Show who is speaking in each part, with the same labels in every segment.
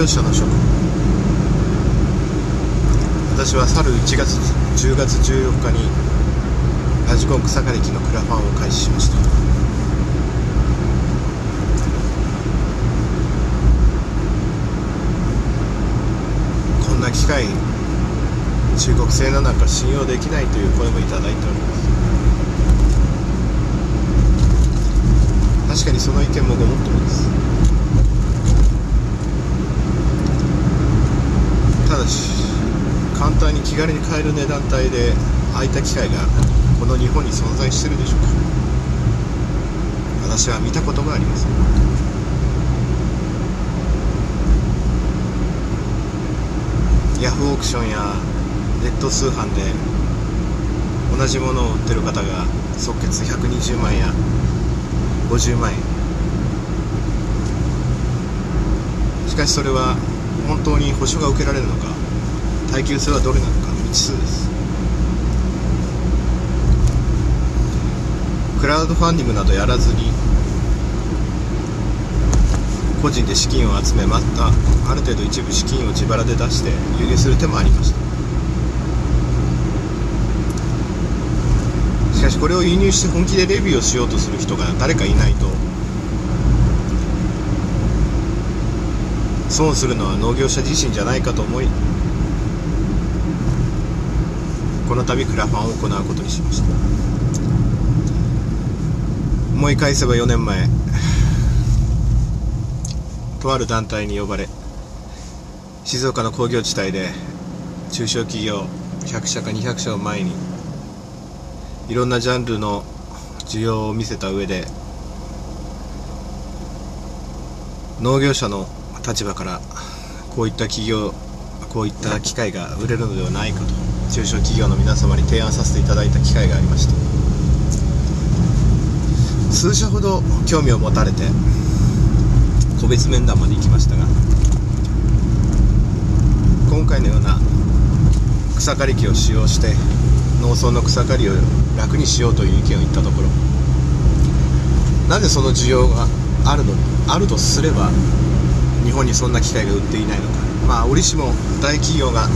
Speaker 1: 業者の職。私は去る1月10月14日にラジコン草刈り機のクラファンを開始しました。こんな機械中国製のなんか信用できないという声もいただいております。確かにその意見もごもっともです。ただし簡単に気軽に買える値段帯でああいた機械がこの日本に存在してるでしょうか。私は見たことがありません。ヤフーオークションやネット通販で同じものを売ってる方が即決120万や50万円。しかしそれは本当に保証が受けられるのか耐久性はどれなのかの未知数です。クラウドファンディングなどやらずに個人で資金を集めまたある程度一部資金を自腹で出して輸入する手もありました。しかしこれを輸入して本気でレビューをしようとする人が誰かいないと損するのは農業者自身じゃないかと思いこの度クラファンを行うことにしました。思い返せば4年前とある団体に呼ばれ静岡の工業地帯で中小企業100社か200社を前にいろんなジャンルの需要を見せた上で農業者の立場からこういった企業こういった機械が売れるのではないかと中小企業の皆様に提案させていただいた機会がありました。数社ほど興味を持たれて個別面談まで行きましたが今回のような草刈り機を使用して農村の草刈りを楽にしようという意見を言ったところなぜその需要があるのあるとすれば日本にそんな機械が売っていないのか。まあ折しも大企業が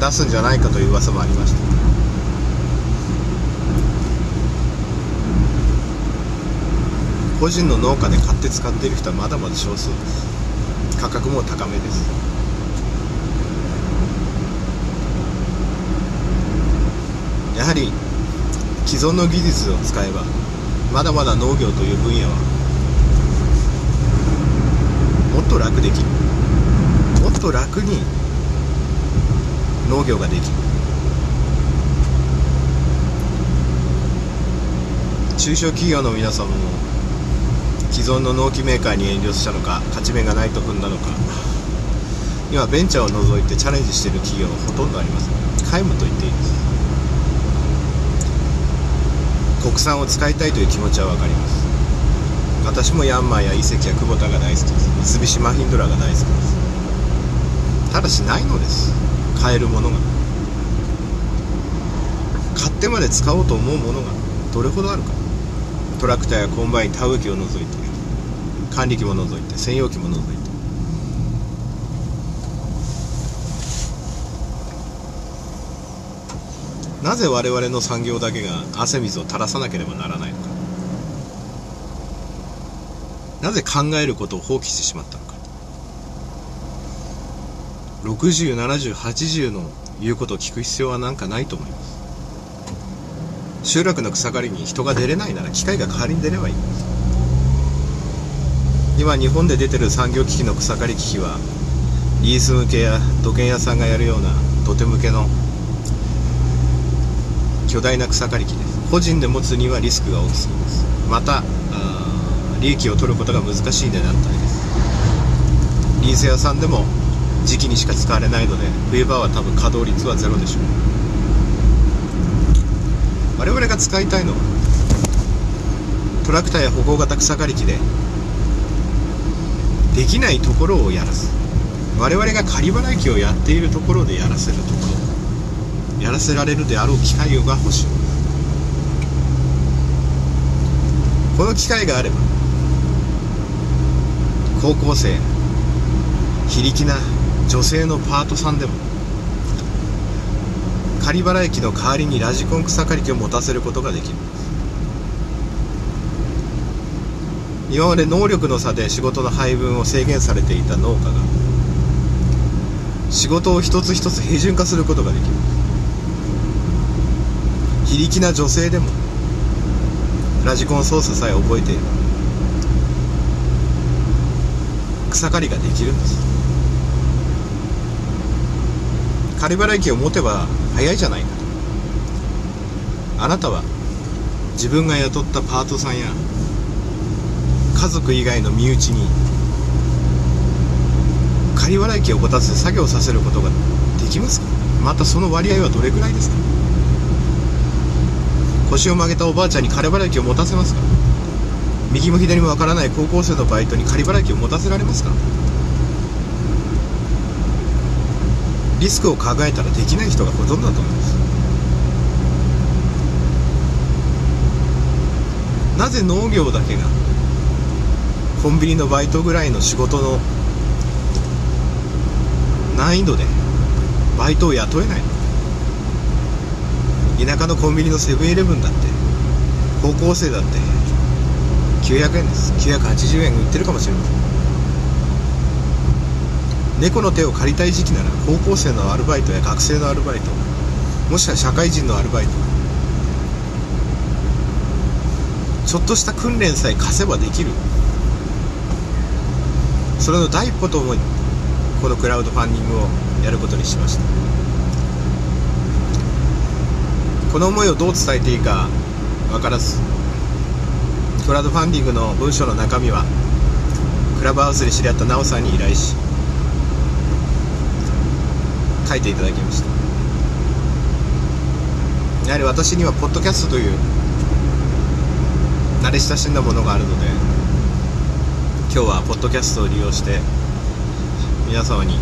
Speaker 1: 出すんじゃないかという噂もありました。個人の農家で買って使っている人はまだまだ少数。です価格も高めです。やはり既存の技術を使えばまだまだ農業という分野はもっと楽できる。もっと楽に農業ができる。中小企業の皆様も既存の農機メーカーに遠慮したのか勝ち目がないと踏んだのか。今ベンチャーを除いてチャレンジしている企業はほとんどありません。皆無と言っていいです。国産を使いたいという気持ちは分かります。私もヤンマーや遺跡や久保田が大好きです。三菱マヒンドラが大好きです。ただしないのです。買えるものが。買ってまで使おうと思うものがどれほどあるか。トラクターやコンバイン田植え機を除いて管理機も除いて専用機も除いて。なぜ我々の産業だけが汗水を垂らさなければならないのか。なぜ考えることを放棄してしまったのか。607080の言うことを聞く必要はなんかないと思います。集落の草刈りに人が出れないなら機械が代わりに出ればいい今日本で出てる産業機器の草刈り機器はリース向けや土建屋さんがやるような土手向けの巨大な草刈り機です。個人で持つにはリスクが大きすぎます。また利益を取ることが難しい値段帯ですリース屋さんでも時期にしか使われないので冬場は多分稼働率はゼロでしょう。我々が使いたいのはトラクターや歩行型草刈り機でできないところをやらす。我々が仮払い機をやっているところでやらせるところ。やらせられるであろう機械が欲しい。この機械があれば高校生非力な女性のパートさんでも仮払い機の代わりにラジコン草刈り機を持たせることができる。今まで能力の差で仕事の配分を制限されていた農家が仕事を一つ一つ平準化することができる。非力な女性でもラジコン操作さえ覚えていれば草刈りができるんです。仮払機を持てば早いじゃないかあなたは自分が雇ったパートさんや家族以外の身内に仮払い機を持たせて作業させることができますか？またその割合はどれくらいですか？腰を曲げたおばあちゃんに仮払い機を持たせますか？右も左もわからない高校生のバイトに仮払い機を持たせられますか？リスクを考えたらできない人がほとんどだと思います。なぜ農業だけがコンビニのバイトぐらいの仕事の難易度でバイトを雇えないの？田舎のコンビニのセブンイレブンだって高校生だって900円です。980円売ってるかもしれません。猫の手を借りたい時期なら高校生のアルバイトや学生のアルバイトもしくは社会人のアルバイトちょっとした訓練さえ貸せばできる。それの第一歩と思いこのクラウドファンディングをやることにしました。この思いをどう伝えていいか分からずクラウドファンディングの文章の中身はクラブハウスで知り合った奈緒さんに依頼し書いていただきました。やはり私にはポッドキャストという慣れ親しんだものがあるので今日はポッドキャストを利用して皆様に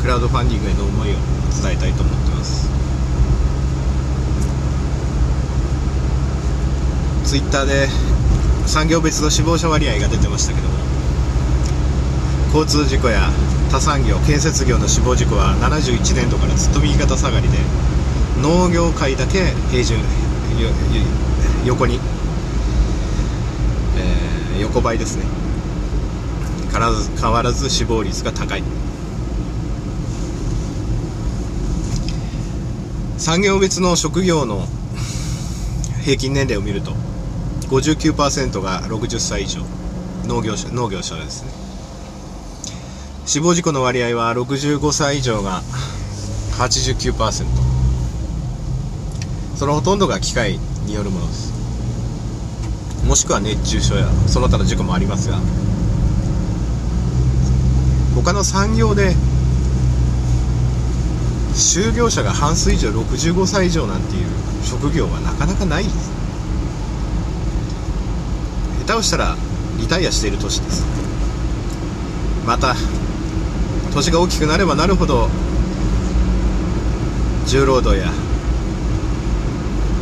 Speaker 1: クラウドファンディングへの思いを伝えたいと思ってます。ツイッターで産業別の死亡者割合が出てましたけども交通事故や他産業建設業の死亡事故は71年度からずっと右肩下がりで農業界だけ平準横に、えー、横ばいですね。変わらず変わらず死亡率が高い。産業別の職業の平均年齢を見ると59%が60歳以上。農業者農業者ですね。死亡事故の割合は65歳以上が89%そのほとんどが機械によるものです。もしくは熱中症やその他の事故もありますが。他の産業で就業者が半数以上65歳以上なんていう職業はなかなかないです。下手をしたらリタイアしている年です。また年が大きくなればなるほど重労働や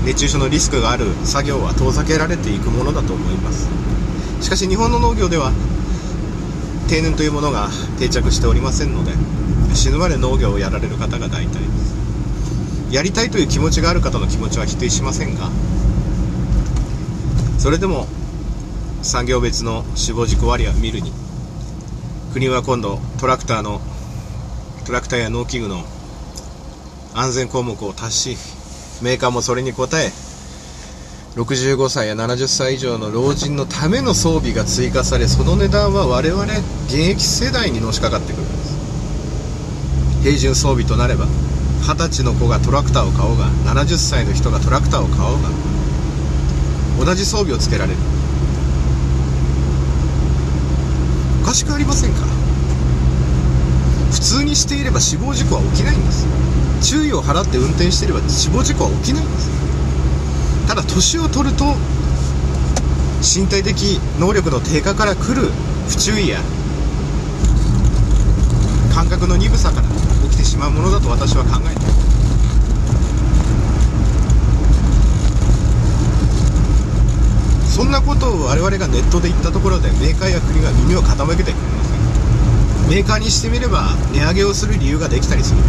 Speaker 1: 熱中症のリスクがある作業は遠ざけられていくものだと思います。しかし日本の農業では定年というものが定着しておりませんので死ぬまで農業をやられる方が大体です。やりたいという気持ちがある方の気持ちは否定しませんがそれでも産業別の死亡事故割合を見るに。国は今度トラクターのトラクターや農機具の安全項目を足しメーカーもそれに応え65歳や70歳以上の老人のための装備が追加されその値段は我々現役世代にのしかかってくるんです。平準装備となれば20歳の子がトラクターを買おうが70歳の人がトラクターを買おうが同じ装備をつけられるおかしくありませんか普通にしていれば死亡事故は起きないんです。注意を払って運転していれば死亡事故は起きないんです。ただ年を取ると身体的能力の低下から来る不注意や感覚の鈍さから起きてしまうものだと私は考えています。んなことを我々がネットで言ったところでメーカーや国が耳を傾けてくれませんメーカーにしてみれば値上げをする理由ができたりする。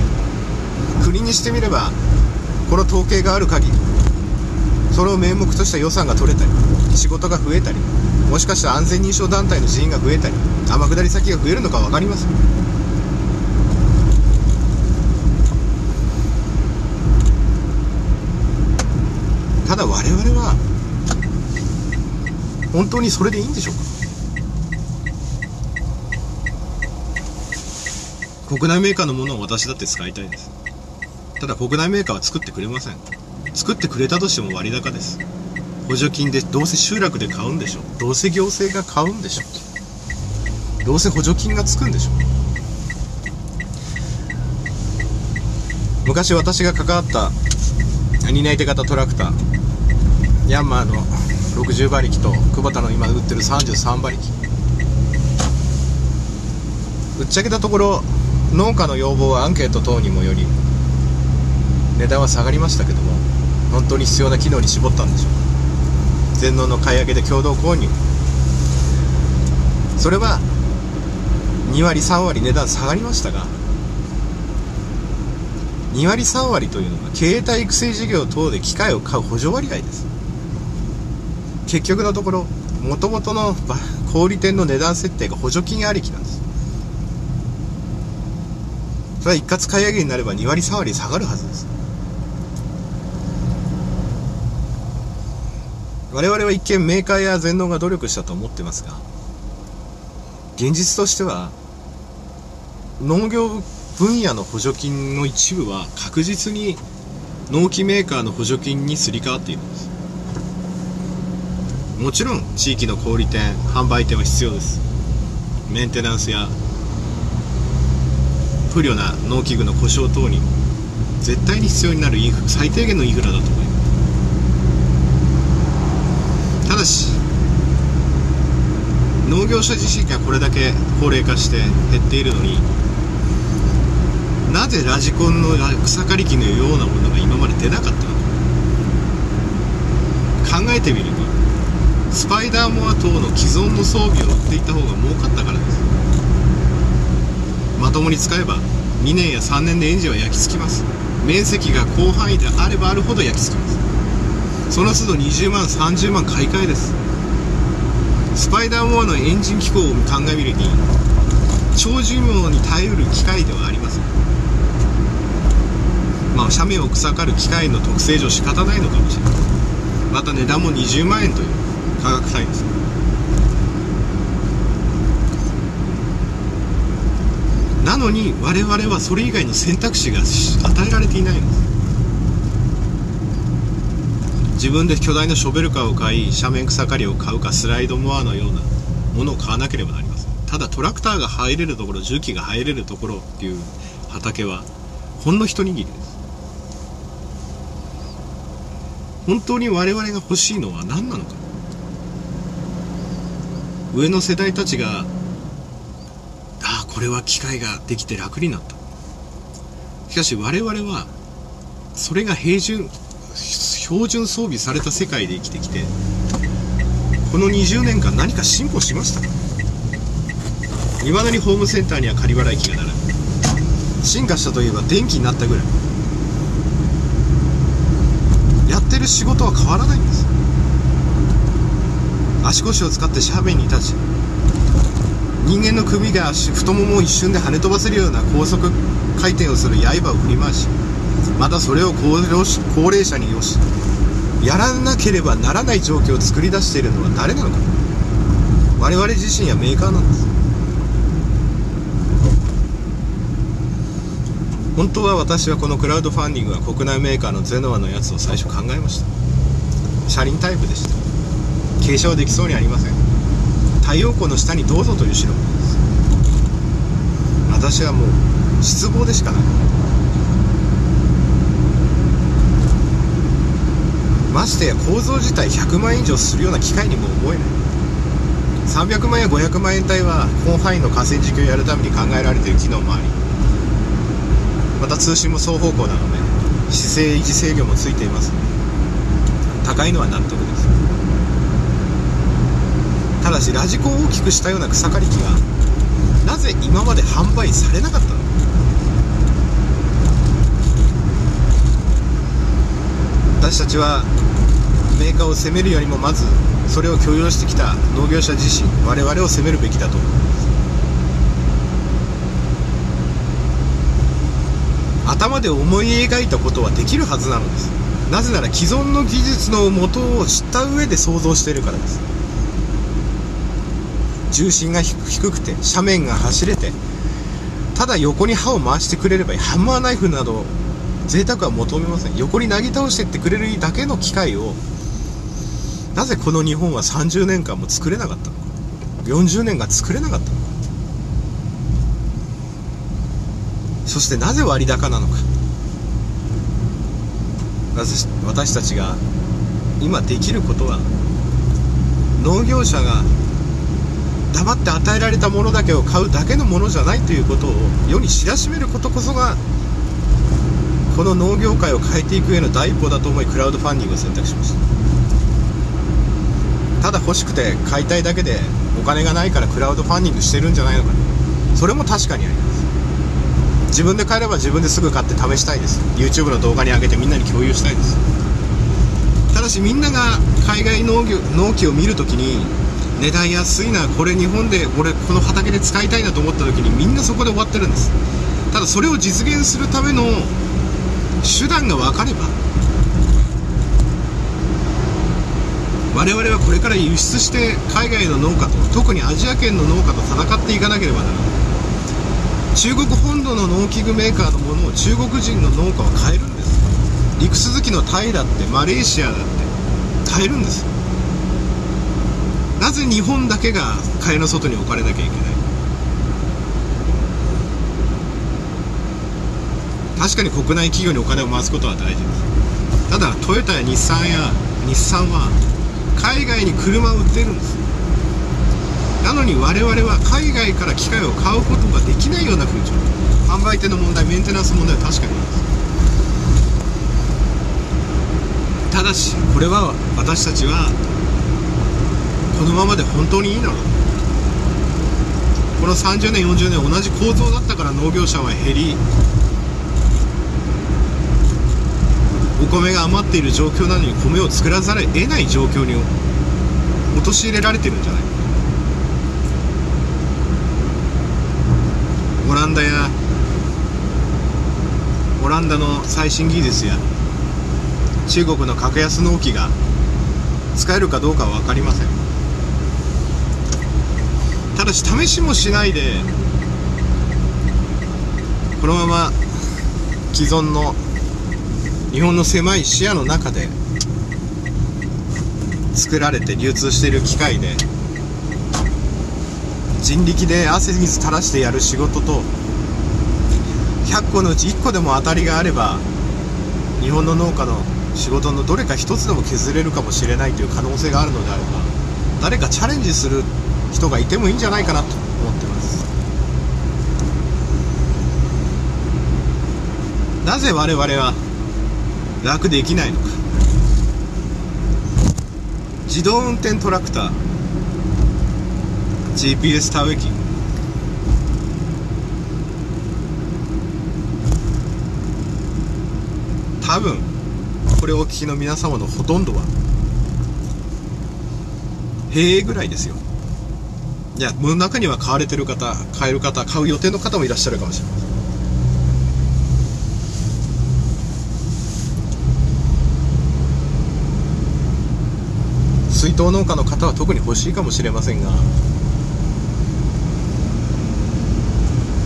Speaker 1: 国にしてみればこの統計がある限りそれを名目とした予算が取れたり仕事が増えたりもしかしたら安全認証団体の人員が増えたり天下り先が増えるのか分かりませんただ我々は本当にそれでいいんでしょうか？国内メーカーのものを私だって使いたいです。ただ国内メーカーは作ってくれません。作ってくれたとしても割高です。補助金でどうせ集落で買うんでしょう。どうせ行政が買うんでしょう。どうせ補助金がつくんでしょう。昔私が関わった担い手型トラクターヤンマーの60馬力と久保田の今売ってる33馬力。ぶっちゃけたところ農家の要望はアンケート等にもより値段は下がりましたけども本当に必要な機能に絞ったんでしょう全農の買い上げで共同購入。それは2割3割値段下がりましたが2割3割というのは経営体育成事業等で機械を買う補助割合です。結局のところもともとの小売店の値段設定が補助金ありきなんです。それは一括買い上げになれば2割3割下がるはずです。我々は一見メーカーや全農が努力したと思ってますが現実としては農業分野の補助金の一部は確実に農機メーカーの補助金にすり替わっているんです。もちろん地域の小売店販売店は必要です。メンテナンスや不慮な農機具の故障等に絶対に必要になるインフ最低限のインフラだと思います。ただし農業者自身がこれだけ高齢化して減っているのになぜラジコンの草刈り機のようなものが今まで出なかったのか。考えてみるとスパイダーモア等の既存の装備を売っていた方が儲かったからです。まともに使えば2年や3年でエンジンは焼き付きます。面積が広範囲であればあるほど焼き付きます。その都度20万30万買い替えです。スパイダーモアのエンジン機構を鑑みるに長寿命に耐えうる機械ではありません。まあ斜面を草刈る機械の特性上仕方ないのかもしれないまた値段も20万円という。価格帯ですなのに我々はそれ以外の選択肢が与えられていないんです自分で巨大なショベルカーを買い斜面草刈りを買うかスライドモアのようなものを買わなければなりません。ただトラクターが入れるところ重機が入れるところっていう畑はほんの一握りです。本当に我々が欲しいのは何なのか。上の世代たちがああこれは機械ができて楽になった。しかし我々はそれが平準標準装備された世界で生きてきてこの20年間何か進歩しましたか？いまだにホームセンターには仮払い機が並ぶ。進化したといえば電気になったぐらい。やってる仕事は変わらないんです。足腰を使って斜面に立ち人間の首が太ももを一瞬で跳ね飛ばせるような高速回転をする刃を振り回しまたそれを高齢者によしやらなければならない状況を作り出しているのは誰なのか。我々自身やメーカーなんです。本当は私はこのクラウドファンディングは国内メーカーのゼノアのやつを最初考えました。車輪タイプでした。傾斜はできそうにありません。太陽光の下にどうぞという代物です私はもう失望でしかない。ましてや構造自体100万円以上するような機械にも思えない。300万や500万円帯は広範囲の河川事業をやるために考えられている機能もありまた通信も双方向なので姿勢維持制御もついています。高いのは納得です。ただしラジコンを大きくしたような草刈り機がなぜ今まで販売されなかったの？か私たちはメーカーを責めるよりもまずそれを許容してきた農業者自身我々を責めるべきだと。思います頭で思い描いたことはできるはずなのです。なぜなら既存の技術の元を知った上で想像しているからです。重心が低くて斜面が走れてただ横に刃を回してくれればハンマーナイフなど贅沢は求めません。横になぎ倒してってくれるだけの機械をなぜこの日本は30年間も作れなかったのか。40年が作れなかったのか。そしてなぜ割高なのか。私私たちが今できることは農業者が黙って与えられたものだけを買うだけのものじゃないということを世に知らしめることこそがこの農業界を変えていく上の第一歩だと思いクラウドファンディングを選択しました。ただ欲しくて買いたいだけでお金がないからクラウドファンディングしてるんじゃないのかそれも確かにあります。自分で買えれば自分ですぐ買って試したいです。YouTube の動画に上げてみんなに共有したいです。ただしみんなが海外農業農機を見るときに値段安いなこれ日本で俺この畑で使いたいなと思った時にみんなそこで終わってるんです。ただそれを実現するための手段が分かれば我々はこれから輸出して海外の農家と特にアジア圏の農家と戦っていかなければならない。中国本土の農機具メーカーのものを中国人の農家は買えるんです。陸続きのタイだってマレーシアだって買えるんです。なぜ日本だけが蚊帳の外に置かれなきゃいけない確かに国内企業にお金を回すことは大事です。ただトヨタや日産や日産は海外に車を売ってるんです。なのに我々は海外から機械を買うことができないような風潮。販売店の問題メンテナンス問題は確かにあります。ただしこれは私たちはこのままで本当にいいのこの30年40年同じ構造だったから農業者は減りお米が余っている状況なのに米を作らざるを得ない状況に陥れられてるんじゃない。オランダやオランダの最新技術や中国の格安納期が使えるかどうかは分かりません。ただし試しもしないでこのまま既存の日本の狭い視野の中で作られて流通している機械で人力で汗水垂らしてやる仕事と100個のうち1個でも当たりがあれば日本の農家の仕事のどれか1つでも削れるかもしれないという可能性があるのであれば誰かチャレンジする人がいてもいいんじゃないかなと思ってます。なぜ我々は楽できないのか。自動運転トラクター。GPS 田植え機。多分これをお聞きの皆様のほとんどはへえぐらいですよ。いや、の中には買われてる方、買える方、買う予定の方もいらっしゃるかもしれません。水筒農家の方は特に欲しいかもしれませんが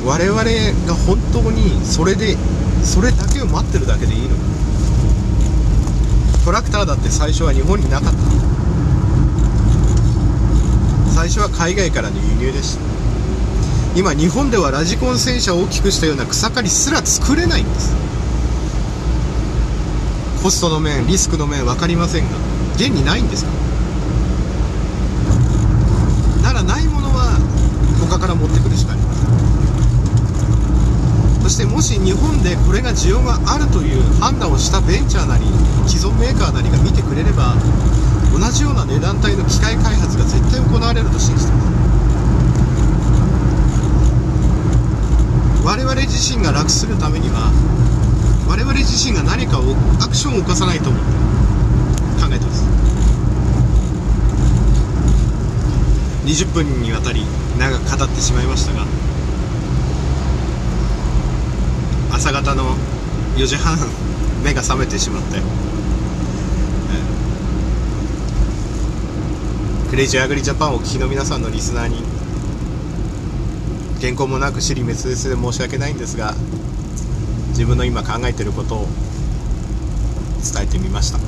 Speaker 1: 我々が本当にそれでそれだけを待ってるだけでいいのかトラクターだって最初は日本になかった最初は海外からの輸入でした。今日本ではラジコン戦車を大きくしたような草刈りすら作れないんです。コストの面リスクの面分かりませんが現にないんですか？ならないものは他から持ってくるしかありません。そしてもし日本でこれが需要があるという判断をしたベンチャーなり既存メーカーなりが見てくれれば同じような値段帯の機械開発が絶対行われると信じてます。我々自身が楽するためには我々自身が何かをアクションを起こさないと思って考えてます。20分にわたり長く語ってしまいましたが朝方の4時半目が覚めてしまってクレイジーアグリジャパンをお聞きの皆さんのリスナーに原稿もなく尻滅裂で申し訳ないんですが自分の今考えていることを伝えてみました。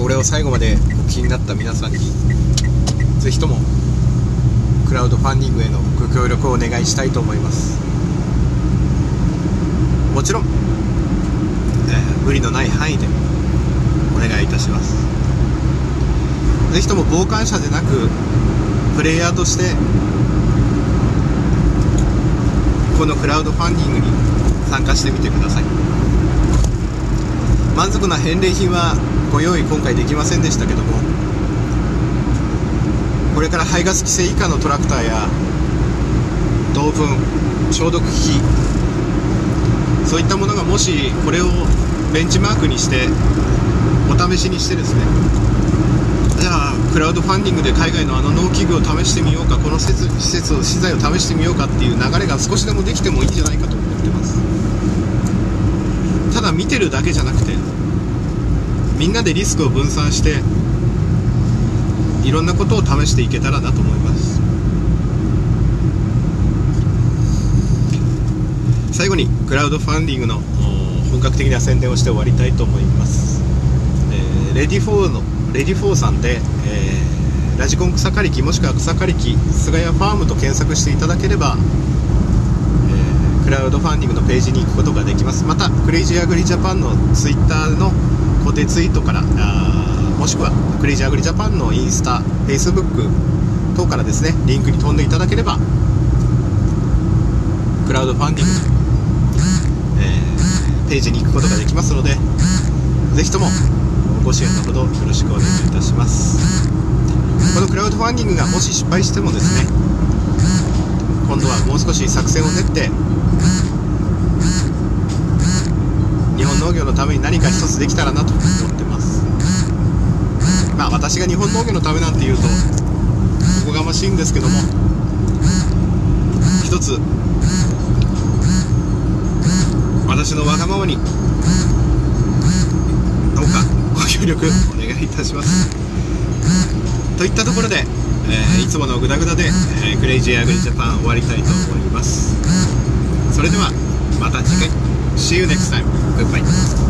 Speaker 1: これを最後までお気になった皆さんにぜひともクラウドファンディングへのご協力をお願いしたいと思います。もちろん、えー、無理のない範囲でお願いいたします。ぜひとも傍観者でなくプレイヤーとしてこのクラウドファンディングに参加してみてください。満足な返礼品はご用意今回できませんでしたけどもこれから排ガス規制以下のトラクターや銅粉消毒機器そういったものがもしこれをベンチマークにしてお試しにしてですね。じゃあクラウドファンディングで海外のあの農機具を試してみようかこの施設施設を資材を試してみようかっていう流れが少しでもできてもいいんじゃないかと思ってます。ただ見てるだけじゃなくてみんなでリスクを分散していろんなことを試していけたらなと思います。最後にクラウドファンディングの本格的な宣伝をして終わりたいと思います、えー、 READYFORの READYFORさんで、えー、ラジコン草刈り機もしくは草刈り機菅谷ファームと検索していただければ、えー、クラウドファンディングのページに行くことができます。またクレイジーアグリジャパンのツイッターの固定ツイートからもしくはクレイジーアグリジャパンのインスタ、フェイスブック等からですねリンクに飛んでいただければクラウドファンディング、えー、ページに行くことができますのでぜひともご支援のほどよろしくお願いいたします。このクラウドファンディングがもし失敗してもですね今度はもう少し作戦を練って日本農業のために何か一つできたらなと思ってます。まあ私が日本農業のためなんて言うとおこがましいんですけども一つ私のわがままにどうかご協力お願いいたしますといったところで、えー、いつものグダグダで、えー、クレイジーアグリジャパン終わりたいと思いますそれではまた次回 See you next time. Goodbye.